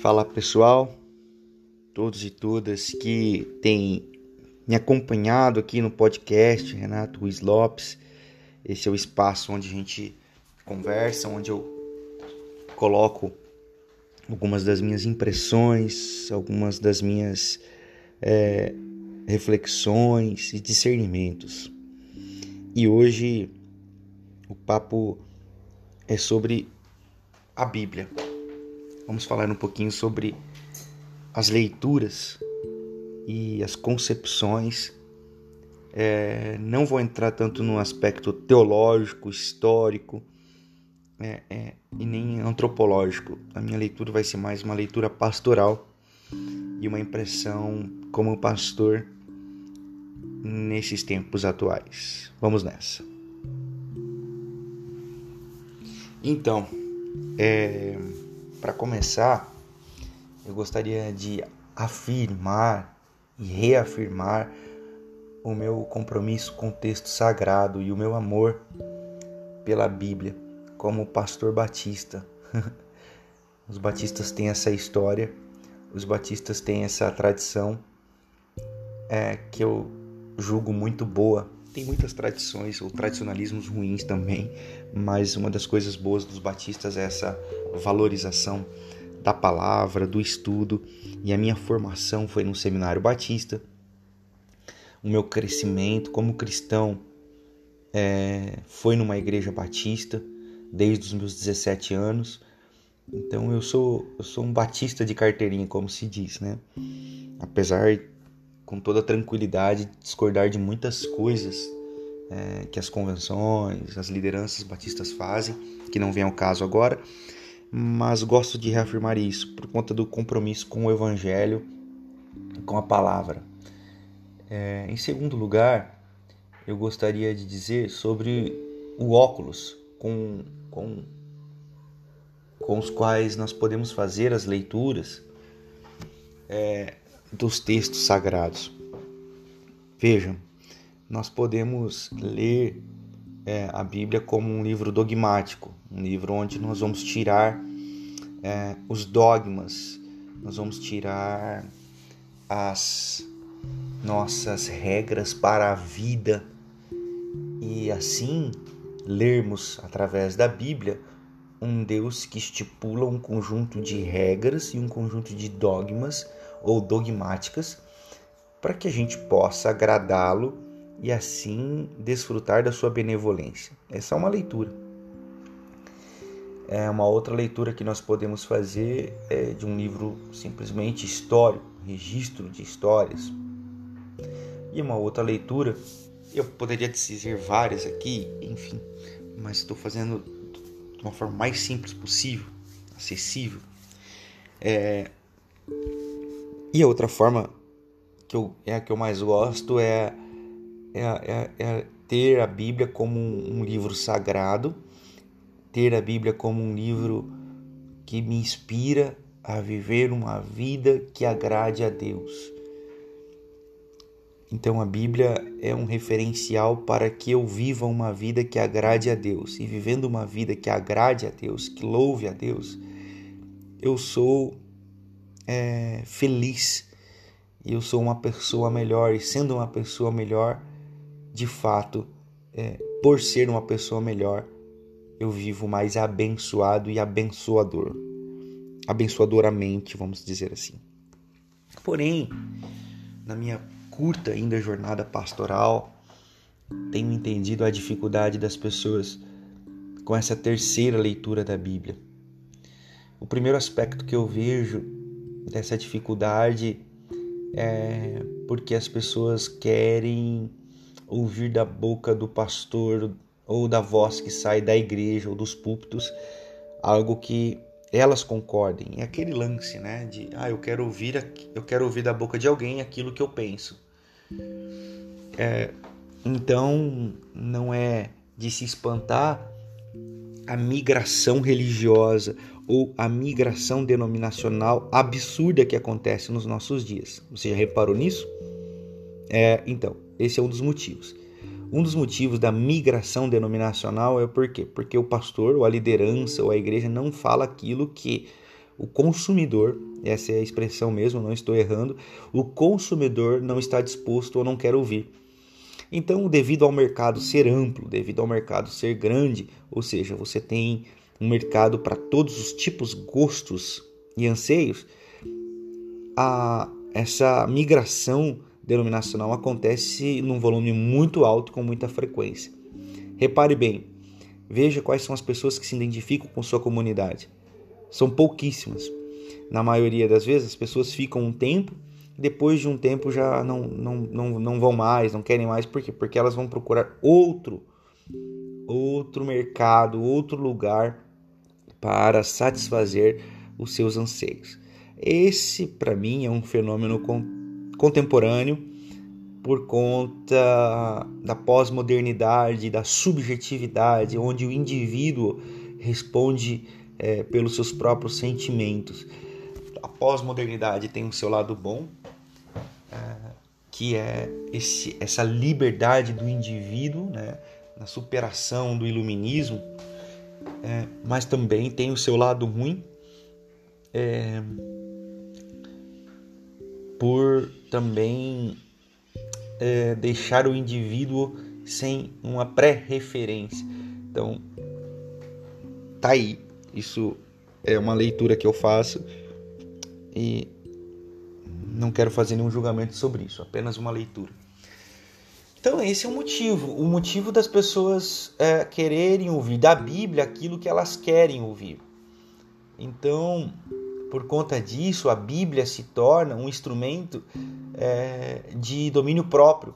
Fala pessoal, todos e todas que têm me acompanhado aqui no podcast Renato Ruiz Lopes. Esse é o espaço onde a gente conversa, onde eu coloco algumas das minhas impressões, algumas das minhas é, reflexões e discernimentos. E hoje o papo é sobre a Bíblia. Vamos falar um pouquinho sobre as leituras e as concepções. É, não vou entrar tanto no aspecto teológico, histórico é, é, e nem antropológico. A minha leitura vai ser mais uma leitura pastoral e uma impressão como pastor nesses tempos atuais. Vamos nessa. Então, é, para começar, eu gostaria de afirmar e reafirmar o meu compromisso com o texto sagrado e o meu amor pela Bíblia, como pastor batista. Os batistas têm essa história, os batistas têm essa tradição é, que eu julgo muito boa. Tem muitas tradições ou tradicionalismos ruins também, mas uma das coisas boas dos batistas é essa valorização da palavra, do estudo, e a minha formação foi no seminário batista. O meu crescimento como cristão é, foi numa igreja batista desde os meus 17 anos. Então eu sou eu sou um batista de carteirinha, como se diz, né? Apesar com toda tranquilidade discordar de muitas coisas é, que as convenções, as lideranças batistas fazem, que não vem ao caso agora, mas gosto de reafirmar isso por conta do compromisso com o Evangelho, com a palavra. É, em segundo lugar, eu gostaria de dizer sobre o óculos com, com, com os quais nós podemos fazer as leituras é, dos textos sagrados. Vejam, nós podemos ler é, a Bíblia como um livro dogmático, um livro onde nós vamos tirar é, os dogmas, nós vamos tirar as nossas regras para a vida e assim lermos através da Bíblia um Deus que estipula um conjunto de regras e um conjunto de dogmas ou dogmáticas para que a gente possa agradá-lo e assim desfrutar da sua benevolência. Essa é uma leitura. É uma outra leitura que nós podemos fazer é de um livro simplesmente histórico, registro de histórias. E uma outra leitura, eu poderia dizer várias aqui, enfim, mas estou fazendo de uma forma mais simples possível, acessível. É, e a outra forma que eu, é a que eu mais gosto é, é, é, é ter a Bíblia como um, livro sagrado, ter a Bíblia como um livro que me inspira a viver uma vida que agrade a Deus. Então a Bíblia é um referencial para que eu viva uma vida que agrade a Deus. E vivendo uma vida que agrade a Deus, que louve a Deus, eu sou é, feliz eu sou uma pessoa melhor e sendo uma pessoa melhor, de fato, é, por ser uma pessoa melhor, eu vivo mais abençoado e abençoador, abençoadoramente, vamos dizer assim. Porém, na minha curta ainda jornada pastoral, tenho entendido a dificuldade das pessoas com essa terceira leitura da Bíblia. O primeiro aspecto que eu vejo dessa dificuldade é porque as pessoas querem ouvir da boca do pastor ou da voz que sai da igreja ou dos púlpitos algo que elas concordem. É aquele lance, né, de ah, eu quero ouvir eu quero ouvir da boca de alguém aquilo que eu penso. É, então não é de se espantar a migração religiosa ou a migração denominacional absurda que acontece nos nossos dias. Você já reparou nisso? É, então, esse é um dos motivos. Um dos motivos da migração denominacional é por quê? Porque o pastor, ou a liderança, ou a igreja não fala aquilo que o consumidor, essa é a expressão mesmo, não estou errando, o consumidor não está disposto ou não quer ouvir. Então, devido ao mercado ser amplo, devido ao mercado ser grande, ou seja, você tem um mercado para todos os tipos, gostos e anseios, a, essa migração denominacional acontece num volume muito alto com muita frequência. Repare bem, veja quais são as pessoas que se identificam com sua comunidade. São pouquíssimas. Na maioria das vezes, as pessoas ficam um tempo, depois de um tempo já não, não, não, não vão mais, não querem mais. Por quê? Porque elas vão procurar outro, outro mercado, outro lugar para satisfazer os seus anseios. Esse, para mim, é um fenômeno contemporâneo por conta da pós-modernidade, da subjetividade, onde o indivíduo responde é, pelos seus próprios sentimentos. A pós-modernidade tem o seu lado bom, é, que é esse, essa liberdade do indivíduo, né, na superação do iluminismo, é, mas também tem o seu lado ruim, é, por também é, deixar o indivíduo sem uma pré-referência. Então, tá aí. Isso é uma leitura que eu faço e não quero fazer nenhum julgamento sobre isso, apenas uma leitura. Então, esse é o motivo. O motivo das pessoas é, quererem ouvir da Bíblia aquilo que elas querem ouvir. Então, por conta disso, a Bíblia se torna um instrumento é, de domínio próprio,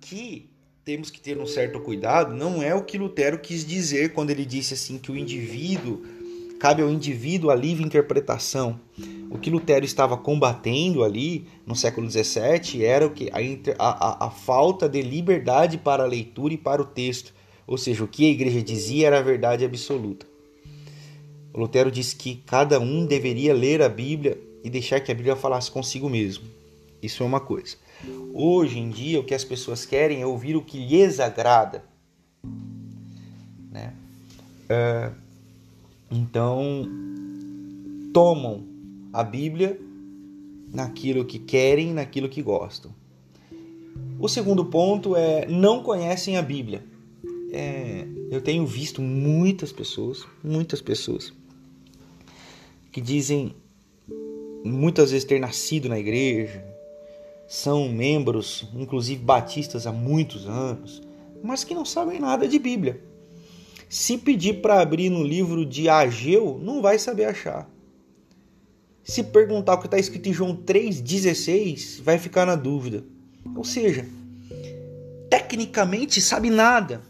que temos que ter um certo cuidado, não é o que Lutero quis dizer quando ele disse assim que o indivíduo cabe ao indivíduo a livre interpretação. O que Lutero estava combatendo ali no século XVII era o que a, a, a falta de liberdade para a leitura e para o texto, ou seja, o que a igreja dizia era a verdade absoluta. Lutero disse que cada um deveria ler a Bíblia e deixar que a Bíblia falasse consigo mesmo. Isso é uma coisa. Hoje em dia, o que as pessoas querem é ouvir o que lhes agrada. Né? É, então, tomam a Bíblia naquilo que querem, naquilo que gostam. O segundo ponto é não conhecem a Bíblia. É, eu tenho visto muitas pessoas, muitas pessoas que dizem muitas vezes ter nascido na igreja, são membros, inclusive batistas há muitos anos, mas que não sabem nada de Bíblia. Se pedir para abrir no livro de Ageu, não vai saber achar. Se perguntar o que está escrito em João 3,16, vai ficar na dúvida. Ou seja, tecnicamente sabe nada.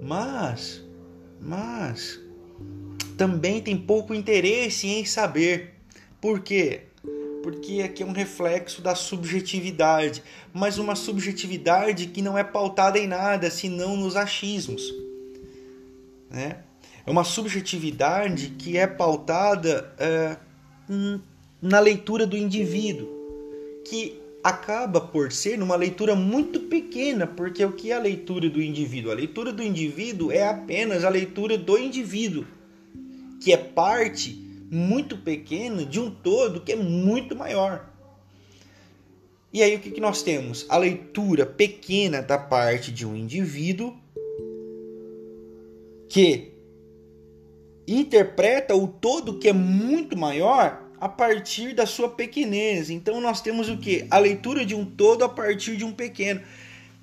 Mas, mas, também tem pouco interesse em saber. Por quê? Porque aqui é um reflexo da subjetividade, mas uma subjetividade que não é pautada em nada, senão nos achismos. Né? É uma subjetividade que é pautada é, na leitura do indivíduo, que acaba por ser numa leitura muito pequena, porque o que é a leitura do indivíduo? A leitura do indivíduo é apenas a leitura do indivíduo que é parte muito pequena de um todo que é muito maior. E aí o que, que nós temos? A leitura pequena da parte de um indivíduo que interpreta o todo que é muito maior a partir da sua pequenez. Então nós temos o que? A leitura de um todo a partir de um pequeno.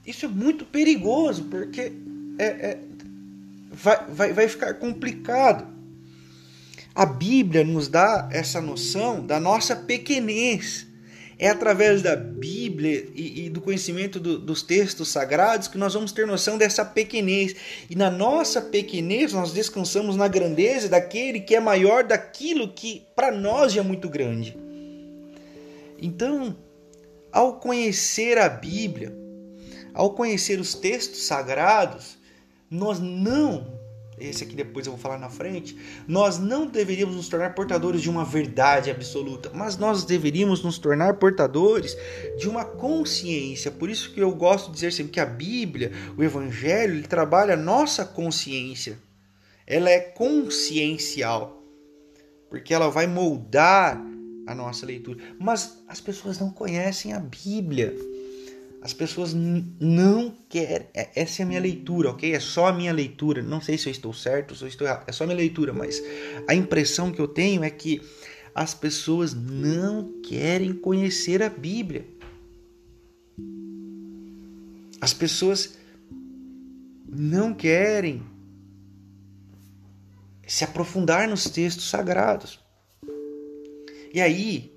Isso é muito perigoso porque é, é, vai, vai, vai ficar complicado. A Bíblia nos dá essa noção da nossa pequenez. É através da Bíblia e, e do conhecimento do, dos textos sagrados que nós vamos ter noção dessa pequenez. E na nossa pequenez nós descansamos na grandeza daquele que é maior daquilo que para nós é muito grande. Então, ao conhecer a Bíblia, ao conhecer os textos sagrados, nós não esse aqui depois eu vou falar na frente, nós não deveríamos nos tornar portadores de uma verdade absoluta, mas nós deveríamos nos tornar portadores de uma consciência. Por isso que eu gosto de dizer sempre que a Bíblia, o Evangelho, ele trabalha a nossa consciência. Ela é consciencial. porque ela vai moldar a nossa leitura. Mas as pessoas não conhecem a Bíblia. As pessoas não querem. É, essa é a minha leitura, ok? É só a minha leitura. Não sei se eu estou certo se eu estou errado. É só a minha leitura, mas a impressão que eu tenho é que as pessoas não querem conhecer a Bíblia. As pessoas não querem se aprofundar nos textos sagrados. E aí,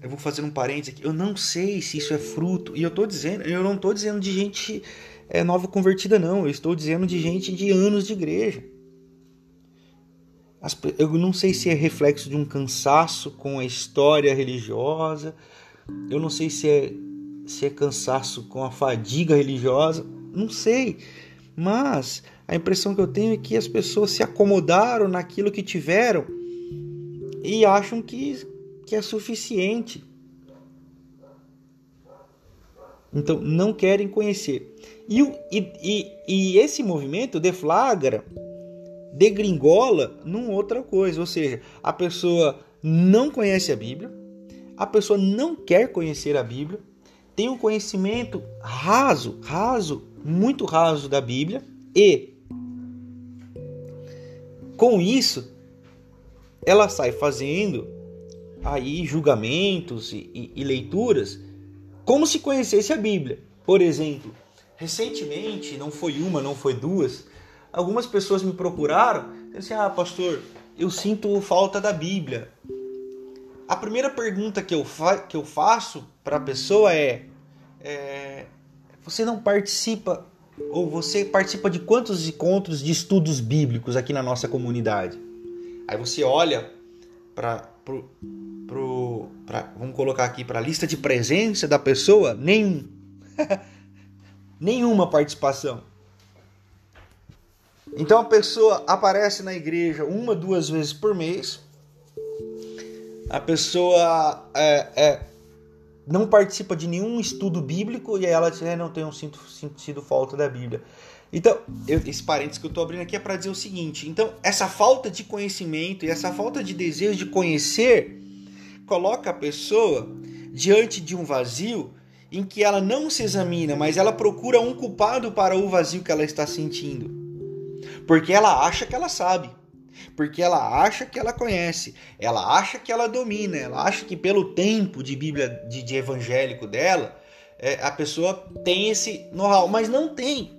eu vou fazer um parênteses aqui. Eu não sei se isso é fruto. E eu tô dizendo, eu não estou dizendo de gente é, nova convertida, não. Eu estou dizendo de gente de anos de igreja. Eu não sei se é reflexo de um cansaço com a história religiosa. Eu não sei se é, se é cansaço com a fadiga religiosa. Não sei. Mas a impressão que eu tenho é que as pessoas se acomodaram naquilo que tiveram e acham que que é suficiente. Então, não querem conhecer. E, e, e, e esse movimento deflagra, degringola num outra coisa. Ou seja, a pessoa não conhece a Bíblia, a pessoa não quer conhecer a Bíblia, tem um conhecimento raso, raso, muito raso da Bíblia e com isso ela sai fazendo aí julgamentos e, e, e leituras como se conhecesse a Bíblia. Por exemplo, recentemente, não foi uma, não foi duas, algumas pessoas me procuraram e assim: Ah, pastor, eu sinto falta da Bíblia. A primeira pergunta que eu, fa que eu faço para a pessoa é, é: Você não participa, ou você participa de quantos encontros de estudos bíblicos aqui na nossa comunidade? Aí você olha para pra, vamos colocar aqui para a lista de presença da pessoa, nenhum. Nenhuma participação. Então a pessoa aparece na igreja uma, duas vezes por mês. A pessoa é, é, não participa de nenhum estudo bíblico e ela diz, é, não tenho sentido falta da Bíblia. Então, eu, esse parênteses que eu estou abrindo aqui é para dizer o seguinte: então, essa falta de conhecimento e essa falta de desejo de conhecer coloca a pessoa diante de um vazio em que ela não se examina, mas ela procura um culpado para o vazio que ela está sentindo. Porque ela acha que ela sabe. Porque ela acha que ela conhece, ela acha que ela domina, ela acha que pelo tempo de Bíblia, de, de evangélico dela, é, a pessoa tem esse know-how, mas não tem.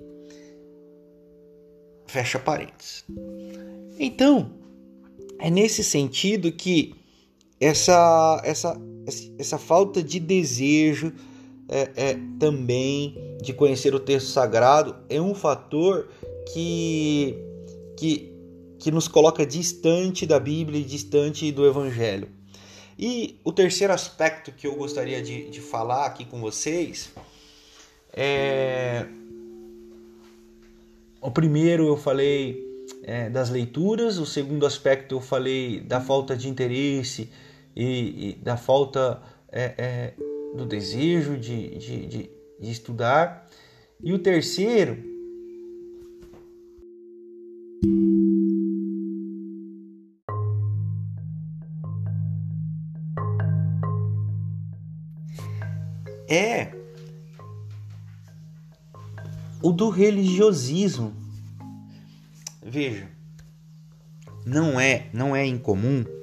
Fecha parênteses. Então, é nesse sentido que essa, essa, essa falta de desejo é, é, também de conhecer o texto sagrado é um fator que, que, que nos coloca distante da Bíblia e distante do Evangelho. E o terceiro aspecto que eu gostaria de, de falar aqui com vocês é. O primeiro eu falei é, das leituras, o segundo aspecto eu falei da falta de interesse e, e da falta é, é, do desejo de, de, de, de estudar. E o terceiro é o do religiosismo. Veja, não é, não é incomum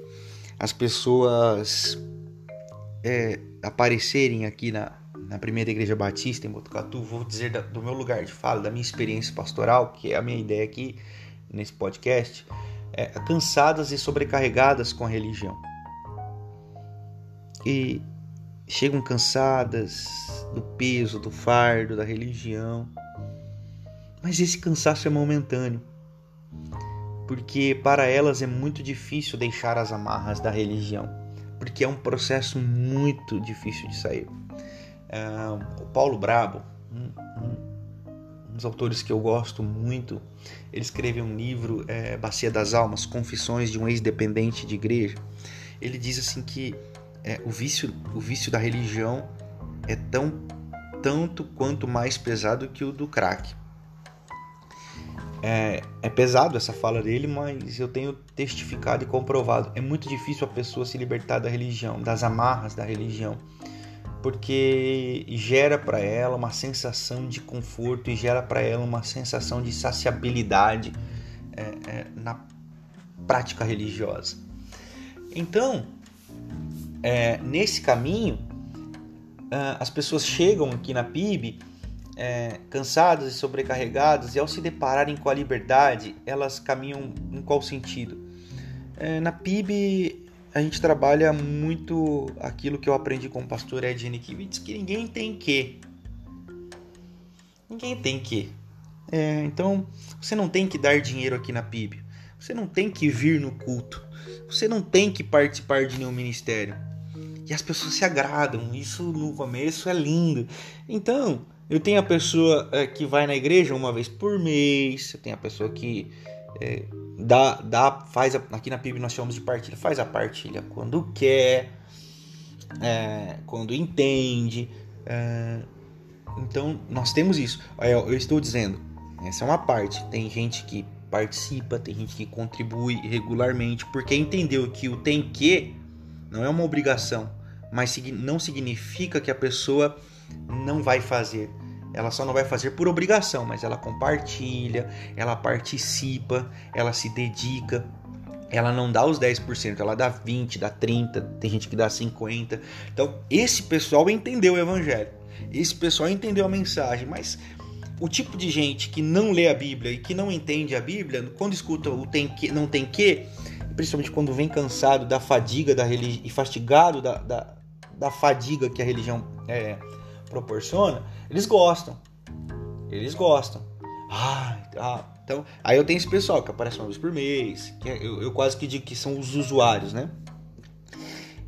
as pessoas é, aparecerem aqui na, na primeira igreja batista em Botucatu, vou dizer da, do meu lugar de fala, da minha experiência pastoral, que é a minha ideia aqui nesse podcast, é, cansadas e sobrecarregadas com a religião. E chegam cansadas do peso, do fardo da religião. Mas esse cansaço é momentâneo porque para elas é muito difícil deixar as amarras da religião, porque é um processo muito difícil de sair. Uh, o Paulo Brabo, um, um, um, dos autores que eu gosto muito, ele escreveu um livro, é, Bacia das Almas, Confissões de um Ex-Dependente de Igreja. Ele diz assim que é, o, vício, o vício da religião é tão tanto quanto mais pesado que o do crack. É, é pesado essa fala dele, mas eu tenho testificado e comprovado. É muito difícil a pessoa se libertar da religião, das amarras da religião, porque gera para ela uma sensação de conforto e gera para ela uma sensação de saciabilidade é, é, na prática religiosa. Então, é, nesse caminho, ah, as pessoas chegam aqui na PIB é, cansadas e sobrecarregadas, e ao se depararem com a liberdade, elas caminham em qual sentido? É, na PIB, a gente trabalha muito aquilo que eu aprendi com o pastor Ed Henikiewicz, que ninguém tem que. Ninguém tem que. É, então, você não tem que dar dinheiro aqui na PIB. Você não tem que vir no culto. Você não tem que participar de nenhum ministério. E as pessoas se agradam. Isso no começo é lindo. Então, eu tenho a pessoa é, que vai na igreja uma vez por mês, eu tenho a pessoa que é, dá, dá, faz a, aqui na PIB nós chamamos de partilha, faz a partilha quando quer, é, quando entende. Então nós temos isso. Eu estou dizendo, essa é uma parte. Tem gente que participa, tem gente que contribui regularmente, porque entendeu que o tem que não é uma obrigação, mas não significa que a pessoa não vai fazer. Ela só não vai fazer por obrigação, mas ela compartilha, ela participa, ela se dedica. Ela não dá os 10%, ela dá 20, dá 30, tem gente que dá 50. Então, esse pessoal entendeu o evangelho. Esse pessoal entendeu a mensagem, mas o tipo de gente que não lê a Bíblia e que não entende a Bíblia, quando escuta o tem que, não tem que, principalmente quando vem cansado da fadiga da religião e fastigado da, da, da fadiga que a religião é, proporciona, eles gostam. Eles gostam. Ah, ah, então, aí eu tenho esse pessoal que aparece uma vez por mês, que é, eu, eu quase que digo que são os usuários, né?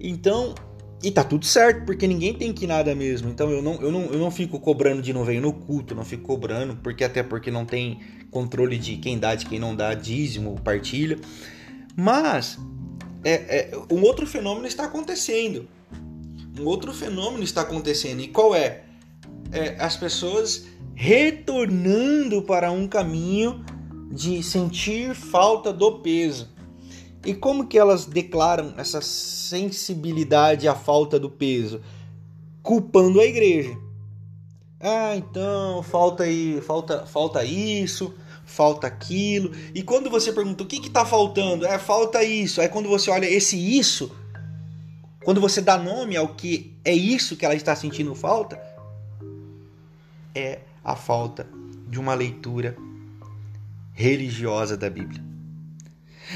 Então, e tá tudo certo, porque ninguém tem que nada mesmo. Então eu não, eu não, eu não fico cobrando de não veio no culto, não fico cobrando, porque até porque não tem controle de quem dá, de quem não dá, dízimo, partilha. Mas é, é, um outro fenômeno está acontecendo um outro fenômeno está acontecendo. E qual é? é as pessoas retornando para um caminho de sentir falta do peso. E como que elas declaram essa sensibilidade à falta do peso? Culpando a igreja. Ah, então falta aí, falta, falta isso, falta aquilo. E quando você pergunta o que está faltando, é falta isso. Aí quando você olha esse isso, quando você dá nome ao que é isso que ela está sentindo falta, é a falta de uma leitura religiosa da Bíblia.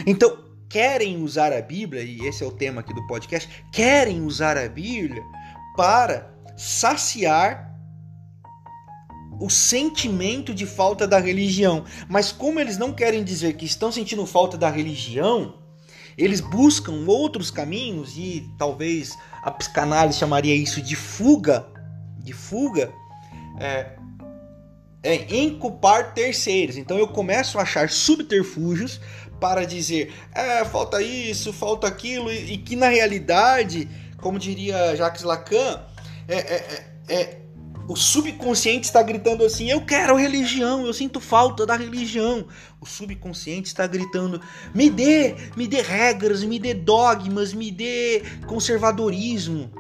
Então, querem usar a Bíblia, e esse é o tema aqui do podcast, querem usar a Bíblia para saciar o sentimento de falta da religião. Mas como eles não querem dizer que estão sentindo falta da religião, eles buscam outros caminhos e talvez a psicanálise chamaria isso de fuga, de fuga, é, é em culpar terceiros. Então eu começo a achar subterfúgios para dizer, é, falta isso, falta aquilo, e, e que na realidade, como diria Jacques Lacan, é, é, é, é o subconsciente está gritando assim: Eu quero religião, eu sinto falta da religião. O subconsciente está gritando: Me dê, me dê regras, me dê dogmas, me dê conservadorismo,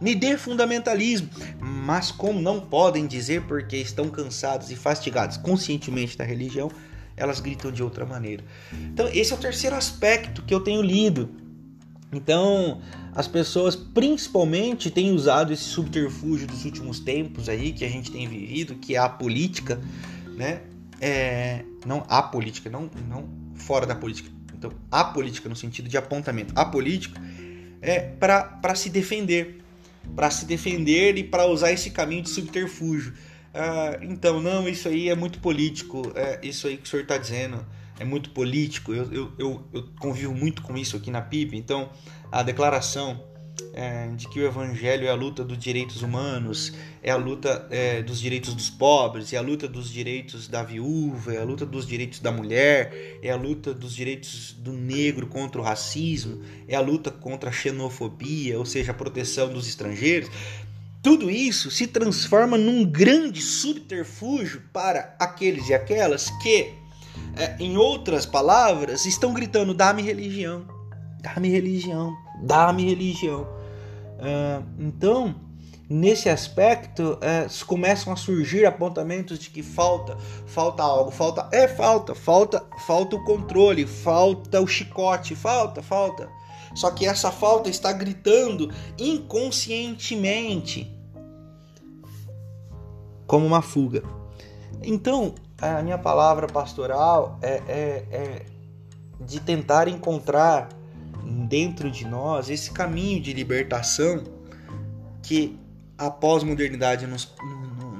me dê fundamentalismo. Mas, como não podem dizer porque estão cansados e fastigados conscientemente da religião, elas gritam de outra maneira. Então, esse é o terceiro aspecto que eu tenho lido. Então, as pessoas principalmente têm usado esse subterfúgio dos últimos tempos aí que a gente tem vivido, que é a política, né? É, não a política, não, não fora da política. Então, a política no sentido de apontamento. A política é para se defender, para se defender e para usar esse caminho de subterfúgio. Ah, então, não, isso aí é muito político, é isso aí que o senhor está dizendo é muito político. Eu, eu, eu, eu, convivo muito com isso aqui na PIB. Então, a declaração é, de que o Evangelho é a luta dos direitos humanos, é a luta é, dos direitos dos pobres, é a luta dos direitos da viúva, é a luta dos direitos da mulher, é a luta dos direitos do negro contra o racismo, é a luta contra a xenofobia, ou seja, a proteção dos estrangeiros. Tudo isso se transforma num grande subterfúgio para aqueles e aquelas que É, em outras palavras, estão gritando: dá-me religião, dá-me religião, dá-me religião. É, então, nesse aspecto, é, começam a surgir apontamentos de que falta, falta algo, falta, é falta, falta, falta o controle, falta o chicote, falta, falta. Só que essa falta está gritando inconscientemente como uma fuga. Então, a minha palavra pastoral é, é, é de tentar encontrar dentro de nós esse caminho de libertação que a pós-modernidade nos,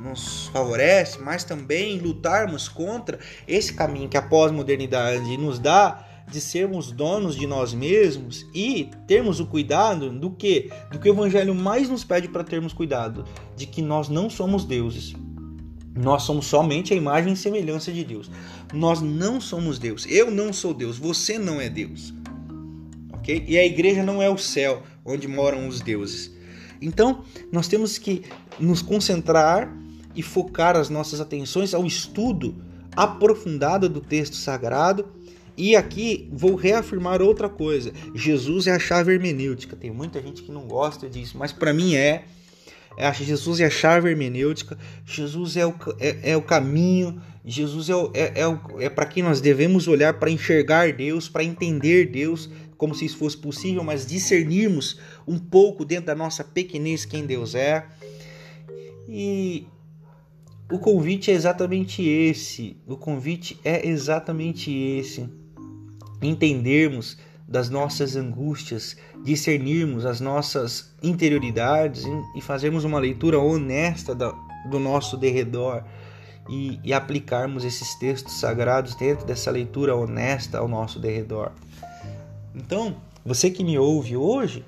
nos favorece, mas também lutarmos contra esse caminho que a pós-modernidade nos dá de sermos donos de nós mesmos e termos o cuidado do que do que o evangelho mais nos pede para termos cuidado, de que nós não somos deuses. Nós somos somente a imagem e semelhança de Deus. Nós não somos Deus. Eu não sou Deus, você não é Deus. OK? E a igreja não é o céu onde moram os deuses. Então, nós temos que nos concentrar e focar as nossas atenções ao estudo aprofundado do texto sagrado. E aqui vou reafirmar outra coisa: Jesus é a chave hermenêutica. Tem muita gente que não gosta disso, mas para mim é. É Jesus é a chave hermenêutica, Jesus é o, é, é o caminho, Jesus é, é, é, é para quem nós devemos olhar para enxergar Deus, para entender Deus, como se isso fosse possível, mas discernirmos um pouco dentro da nossa pequenez quem Deus é. E o convite é exatamente esse. O convite é exatamente esse. Entendermos das nossas angústias, discernirmos as nossas interioridades e fazermos uma leitura honesta do nosso derredor e, e aplicarmos esses textos sagrados dentro dessa leitura honesta ao nosso derredor. Então, você que me ouve hoje,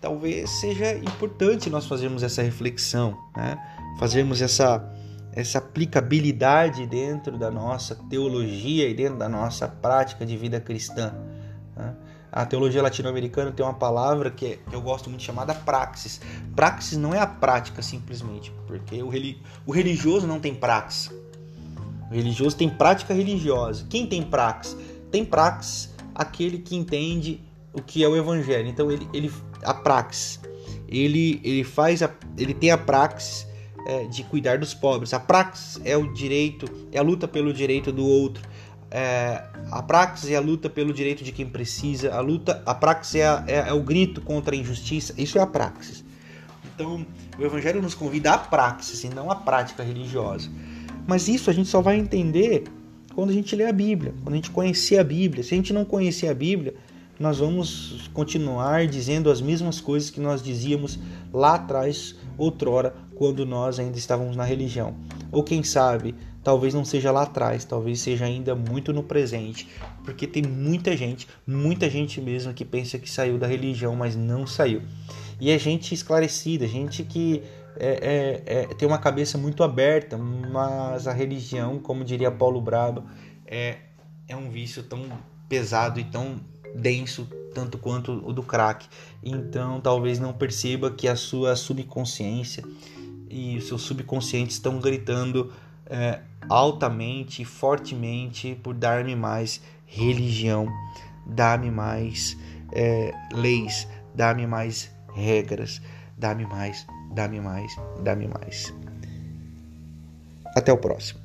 talvez seja importante nós fazermos essa reflexão, né? fazermos essa, essa aplicabilidade dentro da nossa teologia e dentro da nossa prática de vida cristã. Né? A teologia latino-americana tem uma palavra que, eu gosto muito chamada praxis. Praxis não é a prática simplesmente, porque o, o religioso não tem praxis. O religioso tem prática religiosa. Quem tem praxis? Tem praxis aquele que entende o que é o evangelho. Então ele, ele a praxis, ele ele faz a, ele tem a praxis é, de cuidar dos pobres. A praxis é o direito, é a luta pelo direito do outro. É, a praxis é a luta pelo direito de quem precisa. A luta, a praxis é, a, é, é o grito contra a injustiça. Isso é a praxis. Então o evangelho nos convida à praxis e não à prática religiosa. Mas isso a gente só vai entender quando a gente lê a Bíblia, quando a gente conhecer a Bíblia. Se a gente não conhecer a Bíblia, nós vamos continuar dizendo as mesmas coisas que nós dizíamos lá atrás, outrora, quando nós ainda estávamos na religião. Ou quem sabe, talvez não seja lá atrás, talvez seja ainda muito no presente, porque tem muita gente, muita gente mesmo que pensa que saiu da religião, mas não saiu. E é gente esclarecida, gente que é, é, é, tem uma cabeça muito aberta, mas a religião, como diria Paulo Brabo, é, é um vício tão pesado e tão denso tanto quanto o do crack. Então, talvez não perceba que a sua subconsciência e o seu subconsciente estão gritando é, altamente, fortemente por dar-me mais religião, dar-me mais é, leis, dar-me mais regras, dar-me mais dá-me mais, dá-me mais. Até o próximo.